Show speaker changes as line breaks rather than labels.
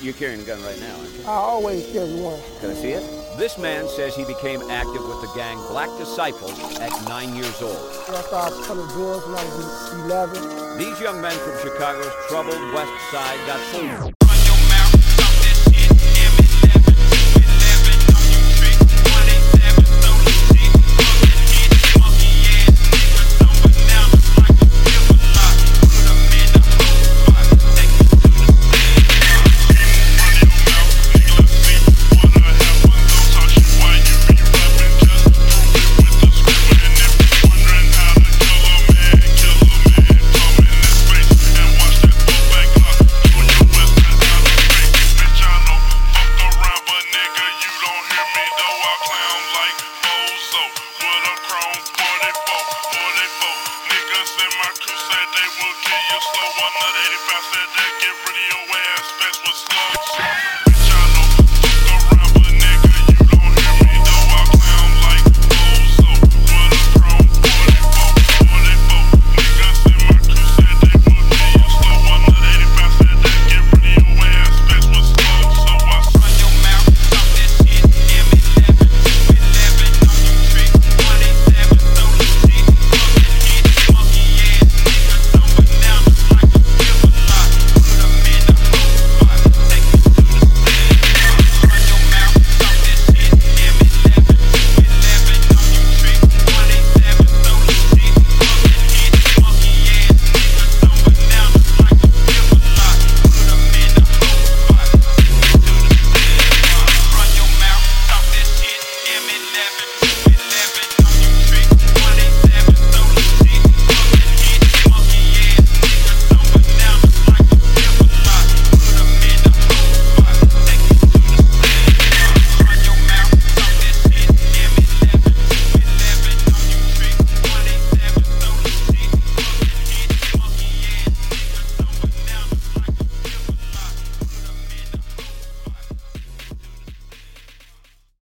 You're carrying a gun right now, aren't you?
I always carry one.
Can I see it? This man says he became active with the gang Black Disciples at nine years old.
I started selling drugs when I was 11.
These young men from Chicago's troubled west side got fooled. one not 85 cent.